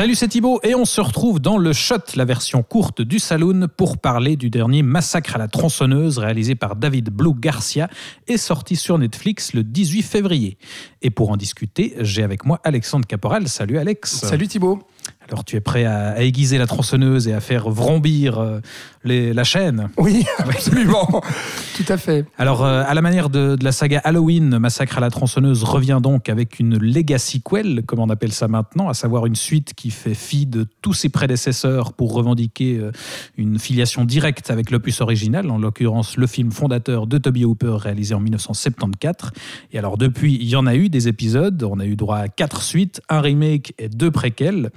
Salut, c'est Thibaut et on se retrouve dans le Shot, la version courte du Saloon, pour parler du dernier Massacre à la tronçonneuse réalisé par David Blue Garcia et sorti sur Netflix le 18 février. Et pour en discuter, j'ai avec moi Alexandre Caporal. Salut Alex. Salut Thibaut. Alors tu es prêt à, à aiguiser la tronçonneuse et à faire vrombir euh, les- la chaîne? Oui, absolument. Tout à fait. Alors, euh, à la manière de, de la saga Halloween, Massacre à la tronçonneuse revient donc avec une legacy sequel, comme on appelle ça maintenant, à savoir une suite qui fait fi de tous ses prédécesseurs pour revendiquer euh, une filiation directe avec l'opus original, en l'occurrence le film fondateur de Toby Hooper réalisé en 1974. Et alors, depuis, il y en a eu des épisodes, on a eu droit à quatre suites, un remake et deux préquels.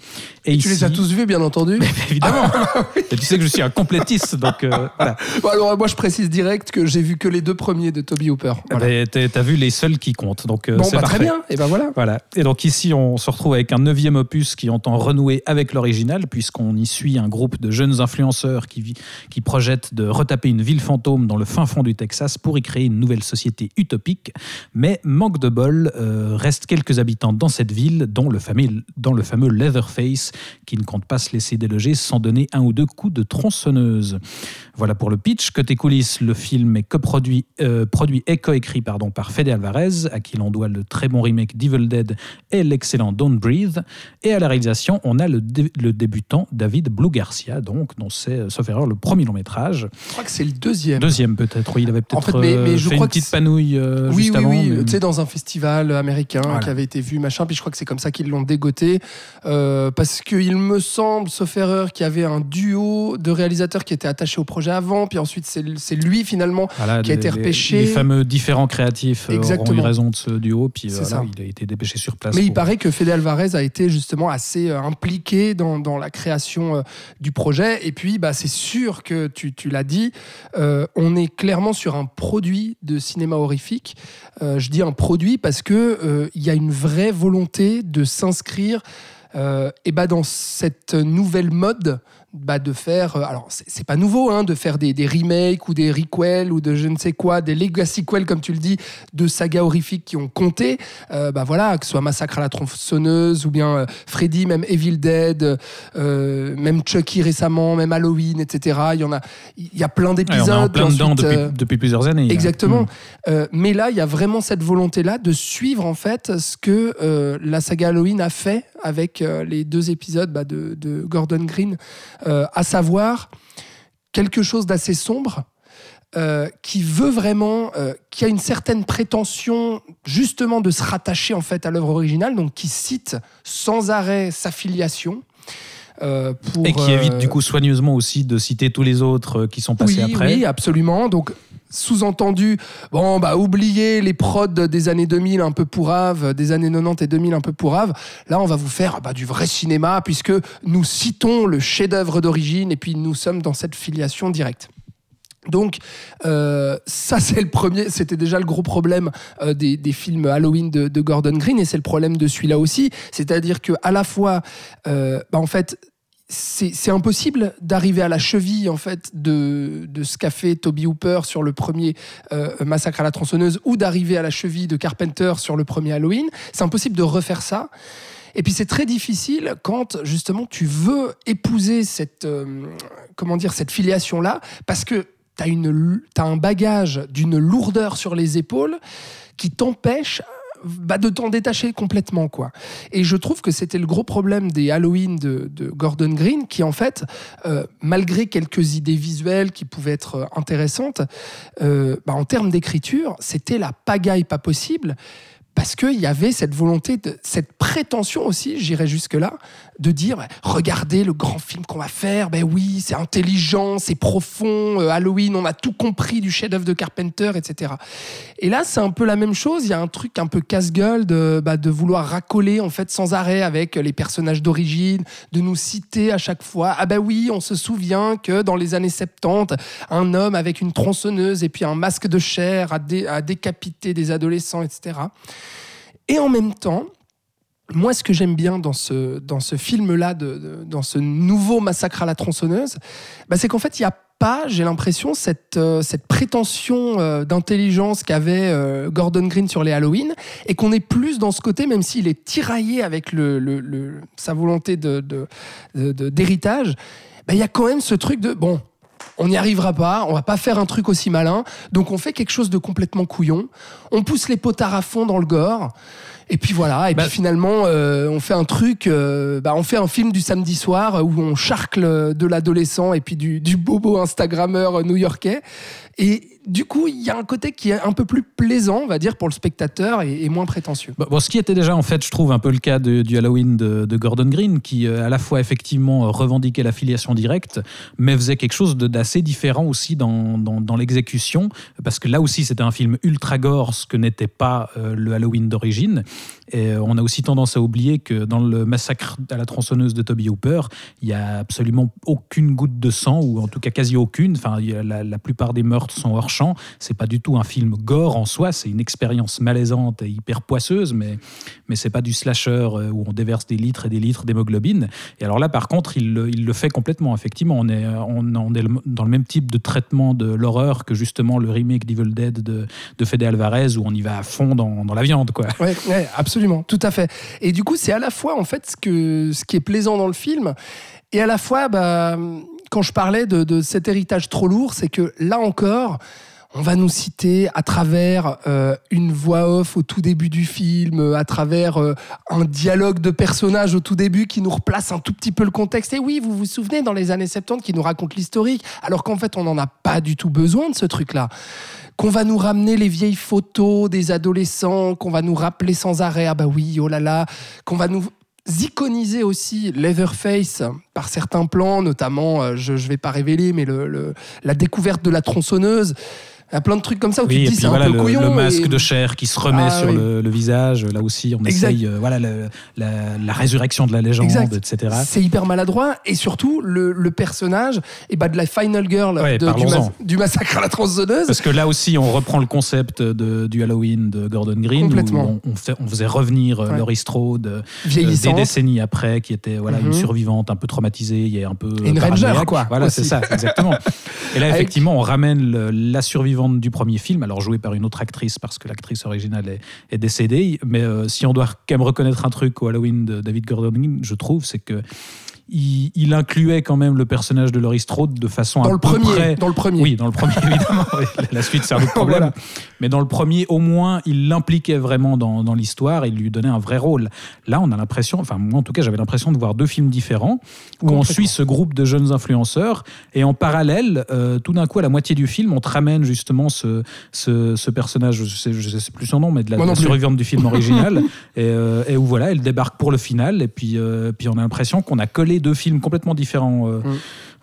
Et Tu les as tous vus, bien entendu Évidemment. Et tu sais que je suis un complétiste, donc euh, voilà. Bon, Alors, moi, je précise direct que j'ai vu que les deux premiers de Toby Hooper. Voilà. T'es- T'as vu les seuls qui comptent, donc euh, Bon, c'est bah, très bien. Et ben voilà. Voilà. Et donc ici, on se retrouve avec un neuvième opus qui entend renouer avec l'original, puisqu'on y suit un groupe de jeunes influenceurs qui, vi- qui projettent de retaper une ville fantôme dans le fin fond du Texas pour y créer une nouvelle société utopique. Mais manque de bol, euh, restent quelques habitants dans cette ville, dont le fameux, dans le fameux Leatherface, qui ne compte pas se laisser déloger sans donner un ou deux coups de tronçonneuse. Voilà pour le pitch. Côté coulisses, le film est coproduit, euh, produit et coécrit pardon, par Fede Alvarez, à qui l'on doit le très bon remake d'Evil Dead et l'excellent Don't Breathe. Et à la réalisation, on a le, dé- le débutant David Blue Garcia, donc, dont c'est, euh, sauf erreur, le premier long métrage. Je crois que c'est le deuxième. Deuxième peut-être, oui, il avait peut-être En fait, mais- mais euh, je fait crois une petite panouille euh, oui, juste oui, avant. oui. mais- Tu sais, dans un festival américain Voilà. qui avait été vu, machin. Puis je crois que c'est comme ça qu'ils l'ont dégoté. Euh, parce qu'il me semble, sauf erreur, qu'il y avait un duo de réalisateurs qui étaient attachés au projet avant. Puis ensuite, c'est lui finalement. Voilà, qui a les- été les- repêché. Les, fameux différents créatifs euh, auront eu Exactement. raison de ce duo, puis C'est voilà, ça. il a été dépêché sur place. Mais il paraît que Fede Alvarez a été justement assez euh, impliqué dans, dans la création euh, du projet. Et puis, bah, c'est sûr que tu, tu l'as dit, euh, on est clairement sur un produit de cinéma horrifique. Euh, je dis un produit parce que euh, il y a une vraie volonté de s'inscrire euh, et bah, dans cette nouvelle mode bah, de faire, euh, alors c'est pas nouveau, hein, de faire des, des remakes ou des requels ou de je ne sais quoi, des legacy quels comme tu le dis, de sagas horrifiques qui ont compté. Euh, bah voilà, que ce soit Massacre à la tronçonneuse ou bien euh, Freddy, même Evil Dead, euh, même Chucky récemment, même Halloween, etc. Il y en a, il y a plein d'épisodes. plein dedans depuis, depuis plusieurs années. Exactement. Mm. Mais là, il y a vraiment cette volonté-là de suivre en fait ce que la saga Halloween a fait avec euh, les deux épisodes bah, de, de Gordon Green, euh, à savoir quelque chose d'assez sombre. euh, qui veut vraiment, euh, qui a une certaine prétention justement de se rattacher en fait à l'œuvre originale, donc qui cite sans arrêt sa filiation. euh, pour, Et qui évite du coup soigneusement aussi de citer tous les autres qui sont passés oui, après. Oui, absolument. Donc, sous-entendu, bon, bah, oubliez les prods des années 2000 un peu pourraves, des années 90 et 2000 un peu pourraves. Là, on va vous faire bah, du vrai cinéma, puisque nous citons le chef-d'œuvre d'origine et puis nous sommes dans cette filiation directe. Donc euh, ça c'est le premier, c'était déjà le gros problème euh, des, films Halloween de, de Gordon Green et c'est le problème de celui-là aussi, c'est-à-dire que à la fois, euh, bah, en fait, c'est impossible d'arriver à la cheville en fait de, de ce qu'a fait Toby Hooper sur le premier euh, Massacre à la tronçonneuse ou d'arriver à la cheville de Carpenter sur le premier Halloween. C'est impossible de refaire ça. Et puis c'est très difficile quand justement tu veux épouser cette euh, comment dire cette filiation là parce que tu as, un bagage d'une lourdeur sur les épaules qui t'empêche bah, de t'en détacher complètement. quoi. Et je trouve que c'était le gros problème des Halloween de, Gordon Green, qui en fait, euh, malgré quelques idées visuelles qui pouvaient être euh, intéressantes, euh, bah, en termes d'écriture, c'était la pagaille pas possible. Parce qu'il y avait cette volonté, de, cette prétention aussi, j'irais jusque-là, de dire regardez le grand film qu'on va faire, ben oui, c'est intelligent, c'est profond, euh, Halloween, on a tout compris du chef-d'œuvre de Carpenter, etc. Et là, c'est un peu la même chose. Il y a un truc un peu casse-gueule de, bah, de vouloir racoler en fait sans arrêt avec les personnages d'origine, de nous citer à chaque fois. Ah ben oui, on se souvient que dans les années 70, un homme avec une tronçonneuse et puis un masque de chair a décapité des adolescents, etc. Et en même temps, moi, ce que j'aime bien dans ce, dans ce film-là, dans ce nouveau massacre à la tronçonneuse, bah, c'est qu'en fait, il n'y a pas, j'ai l'impression, cette, euh, cette prétention euh, d'intelligence qu'avait euh, Gordon Green sur les Halloween, et qu'on est plus dans ce côté, même s'il est tiraillé avec le, sa volonté d'héritage, bah, il y a quand même ce truc de, bon, on n'y arrivera pas, on va pas faire un truc aussi malin, donc on fait quelque chose de complètement couillon, on pousse les potards à fond dans le gore, et puis voilà, et Bah- puis finalement, euh, on fait un truc, euh, bah, on fait un film du samedi soir où on charcle de l'adolescent et puis du, du bobo Instagrammeur new-yorkais. Et du coup, il y a un côté qui est un peu plus plaisant, on va dire, pour le spectateur et, et moins prétentieux. Bon, bon, ce qui était déjà, en fait, je trouve, un peu le cas de- du Halloween de, de Gordon Green, qui euh, à la fois, effectivement, revendiquait l'affiliation directe, mais faisait quelque chose d'assez différent aussi dans, dans, dans l'exécution, parce que là aussi, c'était un film ultra gore, ce que n'était pas euh, le Halloween d'origine. Et euh, on a aussi tendance à oublier que dans le massacre à la tronçonneuse de Toby Hooper, il y a absolument aucune goutte de sang, ou en tout cas quasi aucune. Enfin, la, plupart des meurtres sont hors champ. C'est pas du tout un film gore en soi, c'est une expérience malaisante et hyper poisseuse, mais, mais c'est pas du slasher euh, où on déverse des litres et des litres d'hémoglobine. Et alors là, par contre, il, le- fait complètement, effectivement. On est, on, on est dans le même type de traitement de l'horreur que justement le remake d'Evil Dead de, de Fede Alvarez, où on y va à fond dans, la viande, quoi. Ouais, absolument, tout à fait. Et du coup, c'est à la fois en fait ce, qui est plaisant dans le film, et à la fois, bah, quand je parlais de cet héritage trop lourd, c'est que là encore, on va nous citer à travers euh, une voix off au tout début du film, euh, à travers euh, un dialogue de personnages au tout début qui nous replace un tout petit peu le contexte. Et oui, vous vous souvenez, dans les années 70, qui nous raconte l'historique, alors qu'en fait, on n'en a pas du tout besoin de ce truc-là qu'on va nous ramener les vieilles photos des adolescents, qu'on va nous rappeler sans arrêt, ah bah oui, oh là là, qu'on va nous iconiser aussi Leatherface par certains plans, notamment, je ne vais pas révéler, mais la découverte de la tronçonneuse. Il y a plein de trucs comme ça où Oui, tu te dis puis c'est voilà, un peu le, couillon. le masque et- de chair qui se remet Ah sur oui. le, le visage, là aussi, on Exact. essaye, euh, voilà, le- la, la résurrection de la légende, Exact. etc. C'est hyper maladroit et surtout le, personnage et bah, de la final girl Ouais, de- du, parlons-en. mas- du massacre à la tronçonneuse. Parce que là aussi, on reprend le concept de, du Halloween de Gordon Green, Complètement. où on, on fait- on faisait revenir euh, Ouais. Laurie Strode euh, des décennies après, qui était voilà, Mhm. une survivante un peu traumatisée, et un peu Et une ranger, paranoïaque. quoi, Voilà, aussi. c'est ça, exactement. Et là, effectivement, on ramène la survivante du premier film, alors jouée par une autre actrice, parce que l'actrice originale est, décédée. Mais euh, si on doit quand même reconnaître un truc au Halloween de David Gordon je trouve, c'est que il, il incluait quand même le personnage de Laurie Strode de façon dans à le peu premier, près dans le premier. oui, dans le premier, évidemment. La suite, c'est un autre problème. Voilà. Mais dans le premier, au moins, il l'impliquait vraiment dans, dans l'histoire et il lui donnait un vrai rôle. Là, on a l'impression, enfin, moi, en tout cas, j'avais l'impression de voir deux films différents où on suit ce groupe de jeunes influenceurs et en parallèle, euh, tout d'un coup, à la moitié du film, on te ramène justement ce, ce, ce personnage, je sais, je sais plus son nom, mais de la, survivante du film original et, euh, et où voilà, elle débarque pour le final et puis, euh, puis on a l'impression qu'on a collé deux films complètement différents euh, Mm.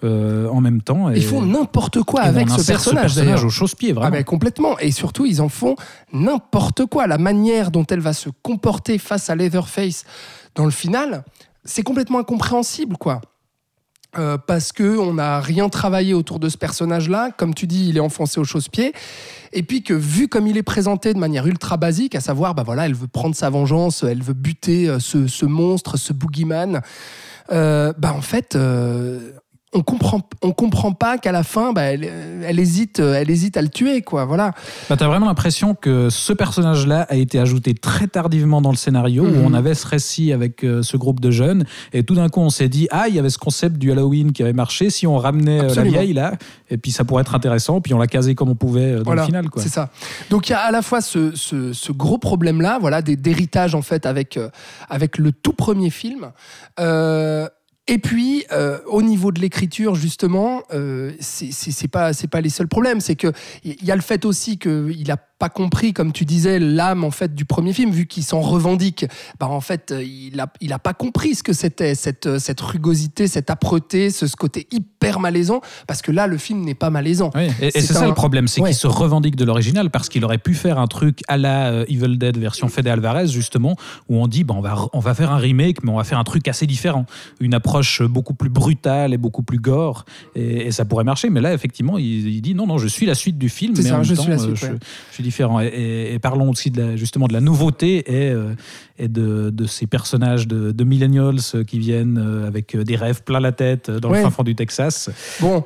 euh, en même temps. Et, Ils font n'importe quoi avec ce personnage, d'ailleurs. au chausse-pied, vraiment. Ah ben, complètement. Et surtout, ils en font n'importe quoi. La manière dont elle va se comporter face à Leatherface dans le final, c'est complètement incompréhensible, quoi. Euh, parce que on n'a rien travaillé autour de ce personnage-là. Comme tu dis, il est enfoncé au chausse-pied. Et puis que vu comme il est présenté de manière ultra basique, à savoir, bah voilà, elle veut prendre sa vengeance, elle veut buter euh, ce, monstre, ce boogeyman. euh, bah en fait, euh, on comprend, on comprend pas qu'à la fin, bah, elle, elle hésite, elle hésite à le tuer, quoi. Voilà. Bah, T'as vraiment l'impression que ce personnage-là a été ajouté très tardivement dans le scénario, Mhm. où on avait ce récit avec euh, ce groupe de jeunes, et tout d'un coup on s'est dit, ah, il y avait ce concept du Halloween qui avait marché, si on ramenait euh, la vieille là, et puis ça pourrait être intéressant, puis on l'a casé comme on pouvait euh, dans Voilà, le final. Quoi. C'est ça. Donc il y a à la fois ce, ce- ce gros problème-là, voilà, des- d'héritage en fait avec, avec le tout premier film. Euh, et puis, euh, au niveau de l'écriture, justement, euh, c'est pas, pas les seuls problèmes. C'est que il y a le fait aussi qu'il n'a pas compris, comme tu disais, l'âme en fait du premier film, vu qu'il s'en revendique. Bah, en fait, il a, il a pas compris ce que c'était cette, cette rugosité, cette âpreté, ce, ce côté hyper hyper malaisant, parce que là, le film n'est pas malaisant. Oui, et, c'est ça un- le problème, c'est Ouais. qu'il se revendique de l'original parce qu'il aurait pu faire un truc à la euh, Evil Dead version Fede Alvarez justement, où on dit bah, on va on va faire un remake, mais on va faire un truc assez différent, une approche beaucoup plus brutale et beaucoup plus gore, et, et ça pourrait marcher. Mais là, effectivement, il, il dit non non, je suis la suite du film, mais ça, en même je temps, suis la euh, suite, je, ouais. je suis différent. Et, et- et parlons aussi de la, justement de la nouveauté et, euh, et de, de ces personnages de, de millennials qui viennent avec des rêves plein la tête dans Ouais. le fin fond du Texas. Bon,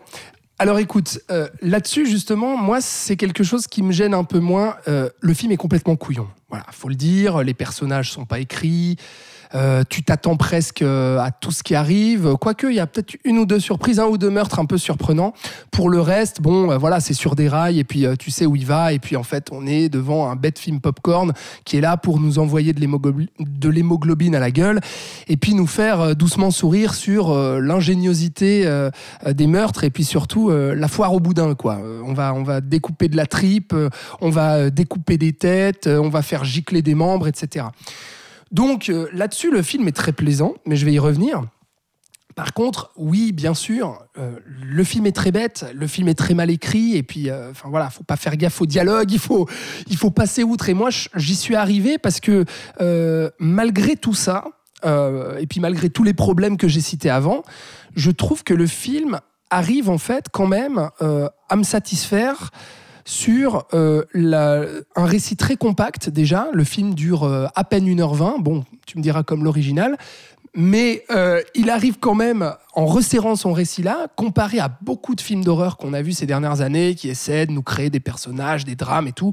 alors écoute, euh, là-dessus justement, moi c'est quelque chose qui me gêne un peu moins. Euh, le film est complètement couillon. Voilà, faut le dire. Les personnages sont pas écrits. Euh, tu t'attends presque euh, à tout ce qui arrive. Quoique, il y a peut-être une ou deux surprises, un ou deux meurtres un peu surprenants. Pour le reste, bon, euh, voilà, c'est sur des rails et puis tu sais où il va. Et puis en fait, on est devant un bête film popcorn qui est là pour nous envoyer de l'hémoglobi- de l'hémoglobine à la gueule et puis nous faire doucement sourire sur l'ingéniosité des meurtres et puis surtout la foire au boudin quoi. On va on va découper de la tripe, on va découper des têtes, on va faire gicler des membres, etc. Donc euh, là-dessus le film est très plaisant, mais je vais y revenir. Par contre, oui, bien sûr, euh, le film est très bête, le film est très mal écrit, et puis, euh, enfin voilà, faut pas faire gaffe au dialogue, il faut, il faut passer outre. Et moi, j'y suis arrivé parce que euh, malgré tout ça, euh, et puis malgré tous les problèmes que j'ai cités avant, je trouve que le film arrive en fait quand même euh, à me satisfaire sur euh, un récit très compact déjà. Le film dure euh, à peine 1h20, bon, tu me diras comme l'original, mais euh, il arrive quand même, en resserrant son récit là, comparé à beaucoup de films d'horreur qu'on a vus ces dernières années, qui essaient de nous créer des personnages, des drames et tout.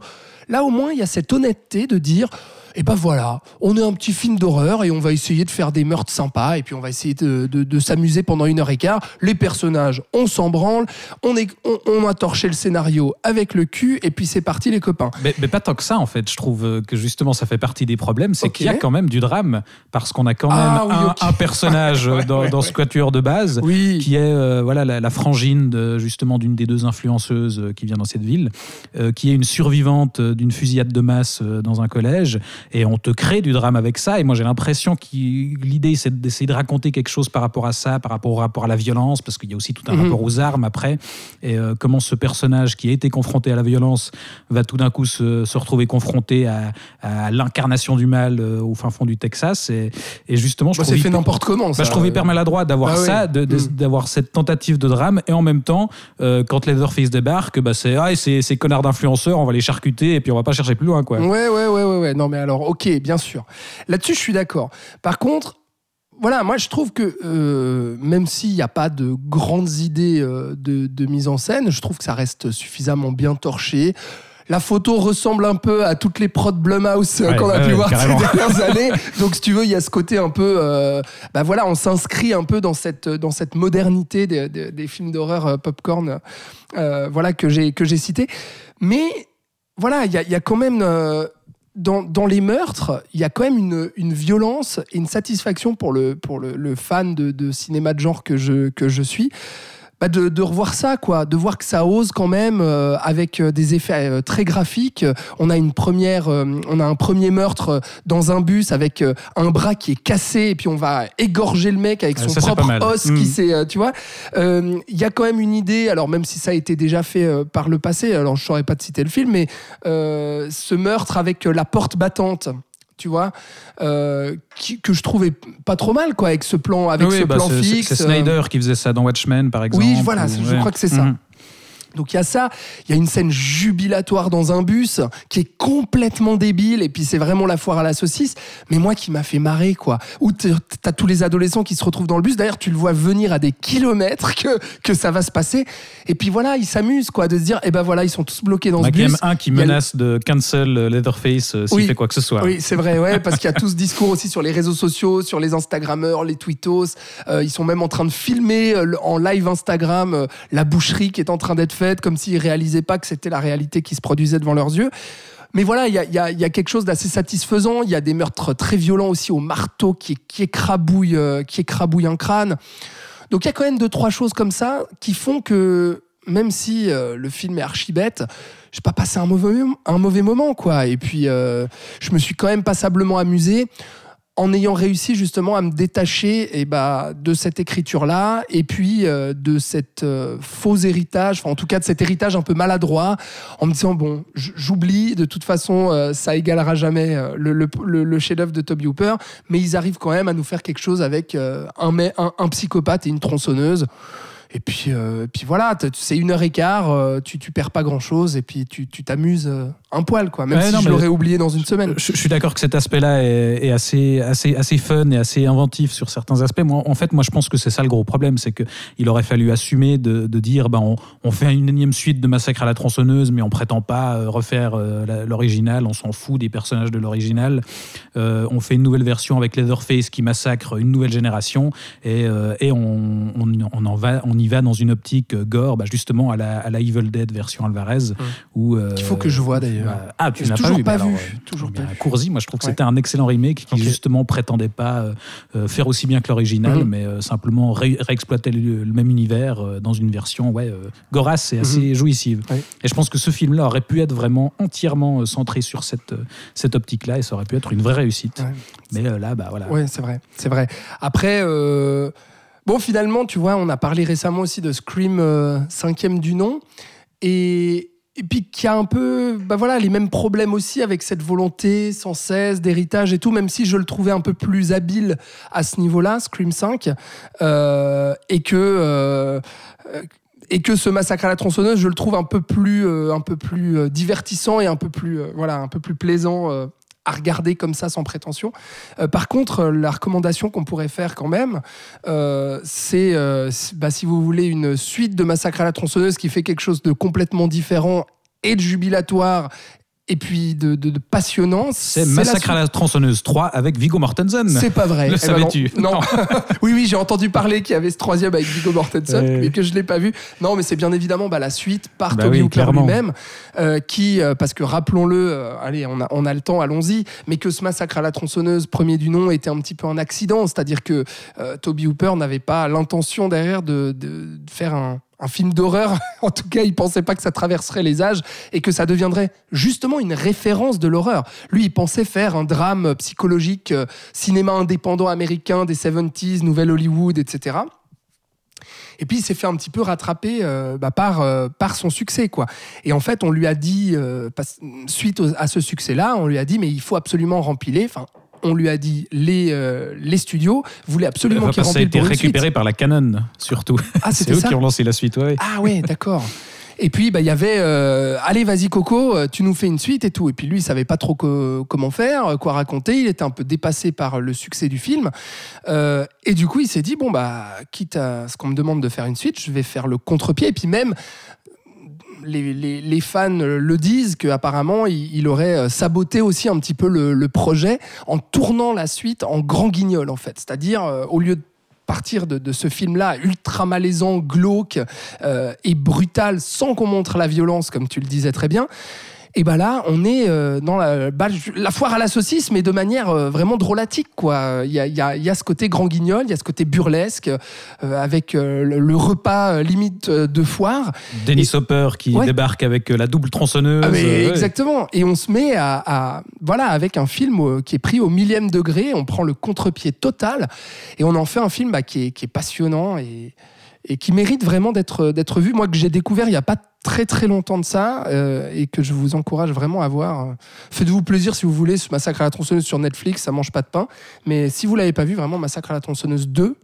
Là, au moins, il y a cette honnêteté de dire, eh ben voilà, on est un petit film d'horreur et on va essayer de faire des meurtres sympas et puis on va essayer de, de- de s'amuser pendant une heure et quart. Les personnages, on s'en branle, on, est, on, on a torché le scénario avec le cul et puis c'est parti les copains. Mais, mais pas tant que ça, en fait. Je trouve que justement, ça fait partie des problèmes. C'est qu'il y a quand même du drame, parce qu'on a quand même Ah oui, un, personnage Ouais, dans, ouais, dans ouais. ce quatuor de base. Oui. Qui est euh, voilà la, la frangine de, justement d'une des deux influenceuses euh, qui vient dans cette ville, euh, qui est une survivante d'une fusillade de masse dans un collège, et on te crée du drame avec ça. Et moi j'ai l'impression que l'idée c'est d'essayer de raconter quelque chose par rapport à ça, par rapport au rapport à la violence, parce qu'il y a aussi tout un Mhm. rapport aux armes après, et euh, comment ce personnage qui a été confronté à la violence va tout d'un coup se, se retrouver confronté à, à l'incarnation du mal euh, au fin fond du Texas. Et, et justement, je Bah, trouve c'est fait n'importe comment. bah, ça. je trouve hyper maladroit d'avoir Ah oui. ça, de- Mm. d'avoir cette tentative de drame, et en même temps, euh, quand Leatherface débarque, bah, c'est ah, ces connards d'influenceurs, on va les charcuter, et puis on va pas chercher plus loin. Quoi. Ouais, ouais, ouais, ouais, ouais. Non, mais alors, ok, bien sûr. Là-dessus, je suis d'accord. Par contre, voilà, moi, je trouve que euh, même s'il n'y a pas de grandes idées euh, de, de mise en scène, je trouve que ça reste suffisamment bien torché. La photo ressemble un peu à toutes les prods Blumhouse euh, Ouais, qu'on a ouais, pu ouais, voir carrément. ces dernières années. Donc, si tu veux, il y a ce côté un peu. euh, bah voilà, on s'inscrit un peu dans cette, dans cette modernité des, des- des films d'horreur popcorn voilà, que j'ai cité. Mais voilà, il y a, il y a quand même. Dans, les meurtres, il y a quand même une, violence et une satisfaction pour le, fan de, cinéma de genre que je suis. Bah de, de revoir ça, quoi, de voir que ça ose quand même euh, avec euh, des effets euh, très graphiques. On a une première, euh, on a un premier meurtre euh, dans un bus avec euh, un bras qui est cassé et puis on va égorger le mec avec Ah, son ça, propre os qui s'est, euh, tu vois. Euh, Il y a quand même une idée, alors même si ça a été déjà fait par le passé, alors je saurais pas te citer le film, mais euh, ce meurtre avec la porte battante. Tu vois, euh, qui- que je trouvais pas trop mal, quoi, avec ce plan, avec Oui, ce bah, plan fixe. C'est euh, Snyder qui faisait ça dans Watchmen, par exemple. oui, voilà, ou- je crois que c'est ça. Mhm. Donc il y a ça, il y a une scène jubilatoire dans un bus qui est complètement débile et puis c'est vraiment la foire à la saucisse, mais moi qui m'a fait marrer quoi. Où t'as tous les adolescents qui se retrouvent dans le bus, d'ailleurs tu le vois venir à des kilomètres que, que ça va se passer et puis voilà, ils s'amusent quoi de se dire eh ben voilà, ils sont tous bloqués dans ce bus. un qui Il y a le- menace de cancel Leatherface euh, s'il Oui. fait quoi que ce soit. Oui, c'est vrai, ouais, parce qu'il y a tout ce discours aussi sur les réseaux sociaux, sur les Instagrammeurs, les tweetos. Euh, ils sont même en train de filmer euh, en live Instagram la boucherie qui est en train d'être comme s'ils réalisaient pas que c'était la réalité qui se produisait devant leurs yeux. Mais voilà, il y a, y a- quelque chose d'assez satisfaisant. Il y a des meurtres très violents aussi au marteau qui, qui, écrabouille, euh, qui écrabouille un crâne. Donc il y a quand même deux, trois choses comme ça qui font que même si euh, le film est archi bête, j'ai pas passé un mauvais, un mauvais moment, quoi. Et puis, euh, je me suis quand même passablement amusé. En ayant réussi justement à me détacher et bah, de cette écriture-là et puis euh, de cet euh, faux héritage, enfin en tout cas de cet héritage un peu maladroit, en me disant bon, j'oublie, de toute façon euh, ça égalera jamais le, chef-d'œuvre de Toby Hooper, mais ils arrivent quand même à nous faire quelque chose avec un, psychopathe et une tronçonneuse. Et puis, puis voilà, c'est une heure et quart, tu, tu perds pas grand chose et puis tu t'amuses un poil, quoi. Même Ouais, si non, je l'aurais oublié dans une semaine. Je, je suis d'accord que cet aspect-là est, est assez, assez, assez fun et assez inventif sur certains aspects. Moi, en fait, moi, je pense que c'est ça le gros problème, c'est qu'il aurait fallu assumer de, de dire, ben, on, on fait une énième suite de Massacre à la tronçonneuse, mais on prétend pas euh, refaire euh, l'original, on s'en fout des personnages de l'original. Euh, on fait une nouvelle version avec Leatherface qui massacre une nouvelle génération et, euh, et on, on, on en va, on y va dans une optique euh, gore, bah, justement à la, à la Evil Dead version Alvarez. Où, euh, Qu'il faut que je vois, d'ailleurs. Bah, ah, tu n'as pas vu pas vu, euh, toujours bien, pas vu. Coursi, moi je trouve que Ouais. c'était un excellent remake qui justement prétendait pas euh, euh, faire aussi bien que l'original, Mhm. mais euh, simplement ré- réexploiter le, le même univers euh, dans une version ouais, euh, gorasse et assez jouissive. Ouais. Et je pense que ce film-là aurait pu être vraiment entièrement euh, centré sur cette, euh, cette optique-là et ça aurait pu être une vraie réussite. Ouais. Mais euh, là, bah voilà. Ouais, c'est vrai, c'est vrai. Après, euh, bon, finalement, tu vois, on a parlé récemment aussi de Scream euh, cinquième du nom, et, et puis qui a un peu, bah voilà, les mêmes problèmes aussi avec cette volonté sans cesse d'héritage et tout, même si je le trouvais un peu plus habile à ce niveau-là, Scream 5, euh, et que. euh, et que ce massacre à la tronçonneuse, je le trouve un peu plus, euh, un peu plus divertissant et un peu plus, voilà, un peu plus plaisant regarder comme ça sans prétention. Euh, par contre, euh, la recommandation qu'on pourrait faire quand même, c'est, euh, c'est- bah, si vous voulez, une suite de Massacre à la tronçonneuse qui fait quelque chose de complètement différent et de jubilatoire. Et puis de, de- de passionnant. C'est Massacre à la tronçonneuse 3 avec Viggo Mortensen. C'est pas vrai. Le Eh ben non. savais-tu Non. oui, oui, j'ai entendu parler qu'il y avait ce troisième avec Viggo Mortensen, mais que je l'ai pas vu. Non, mais c'est bien évidemment bah, la suite par Bah Toby oui, Hooper clairement. lui-même, euh, qui, euh, parce que rappelons-le, euh, allez, on a, on a le temps, allons-y, mais que ce massacre à la tronçonneuse, premier du nom, était un petit peu un accident, c'est-à-dire que Toby Hooper n'avait pas l'intention derrière de, de- de faire un un film d'horreur, en tout cas, il pensait pas que ça traverserait les âges et que ça deviendrait justement une référence de l'horreur. Lui, il pensait faire un drame psychologique, euh, cinéma indépendant américain des 70s, Nouvelle Hollywood, etc. Et puis il s'est fait un petit peu rattraper euh, bah, par, euh, par son succès. quoi. Et en fait, on lui a dit, suite à ce succès-là, on lui a dit, mais il faut absolument rempiler. On lui a dit, les, euh, les studios voulaient absolument Enfin, qu'il parce que ça a été pour une récupéré par la Canon, surtout. Ah, c'est eux ça qui ont lancé la suite. ouais. Ah ouais, d'accord. Et puis, bah, il y avait euh, Allez, vas-y, Coco, euh, tu nous fais une suite et tout. Et puis, lui, il savait pas trop co- comment faire, quoi raconter. Il était un peu dépassé par le succès du film. Euh, et du coup, il s'est dit Bon, bah, quitte à ce qu'on me demande de faire une suite, je vais faire le contre-pied. Et puis, même. Les, fans le disent qu'apparemment il, il aurait euh, saboté aussi un petit peu le, projet en tournant la suite en grand guignol en fait. C'est-à-dire euh, au lieu de partir de, ce film-là ultra malaisant, glauque euh, et brutal sans qu'on montre la violence comme tu le disais très bien. Et ben là, on est euh, dans la, la foire à la saucisse, mais de manière euh, vraiment drôlatique. Quoi. Il, y a, il y a- il y a ce côté grand guignol, il y a ce côté burlesque, euh, avec le, le repas limite de foire. Dennis Hopper qui Ouais. débarque avec la double tronçonneuse. Ah, mais ouais. exactement. Et on se met à, à- voilà avec un film qui est pris au millième degré. On prend le contre-pied total et on en fait un film bah, qui, est, qui est passionnant et, et qui mérite vraiment d'être d'être vu. Moi que j'ai découvert il y a pas très très longtemps de ça euh, et que je vous encourage vraiment à voir. Faites-vous plaisir si vous voulez. Ce Massacre à la tronçonneuse sur Netflix, ça mange pas de pain. Mais si vous l'avez pas vu, vraiment Massacre à la tronçonneuse 2,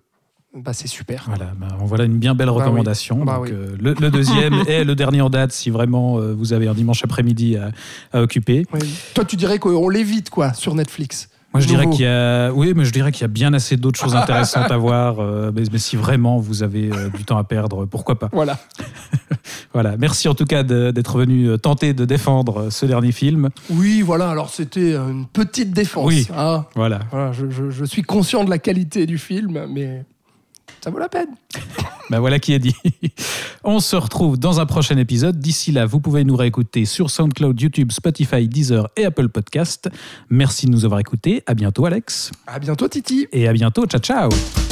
bah, c'est super. Voilà, bah, voilà une bien belle Bah oui. recommandation. Bah oui. euh, le, le deuxième et le dernier en date, si vraiment euh, vous avez un dimanche après-midi à, à occuper. Oui. Toi, tu dirais qu'on l'évite quoi sur Netflix. Moi, je dirais qu'il y a, oui, mais je dirais qu'il y a bien assez d'autres choses intéressantes à voir. euh, mais, mais si vraiment vous avez du temps à perdre, pourquoi pas. Voilà. Voilà. Merci en tout cas d'être venu euh, tenter de défendre euh, ce dernier film. Oui, voilà. Alors c'était une petite défense. Oui. hein. Voilà. Voilà, je, je- je suis conscient de la qualité du film, mais ça vaut la peine. Ben voilà qui est dit. On se retrouve dans un prochain épisode. D'ici là, vous pouvez nous réécouter sur SoundCloud, YouTube, Spotify, Deezer et Apple Podcast. Merci de nous avoir écoutés. À bientôt, Alex. À bientôt, Titi. Et à bientôt. Ciao, ciao.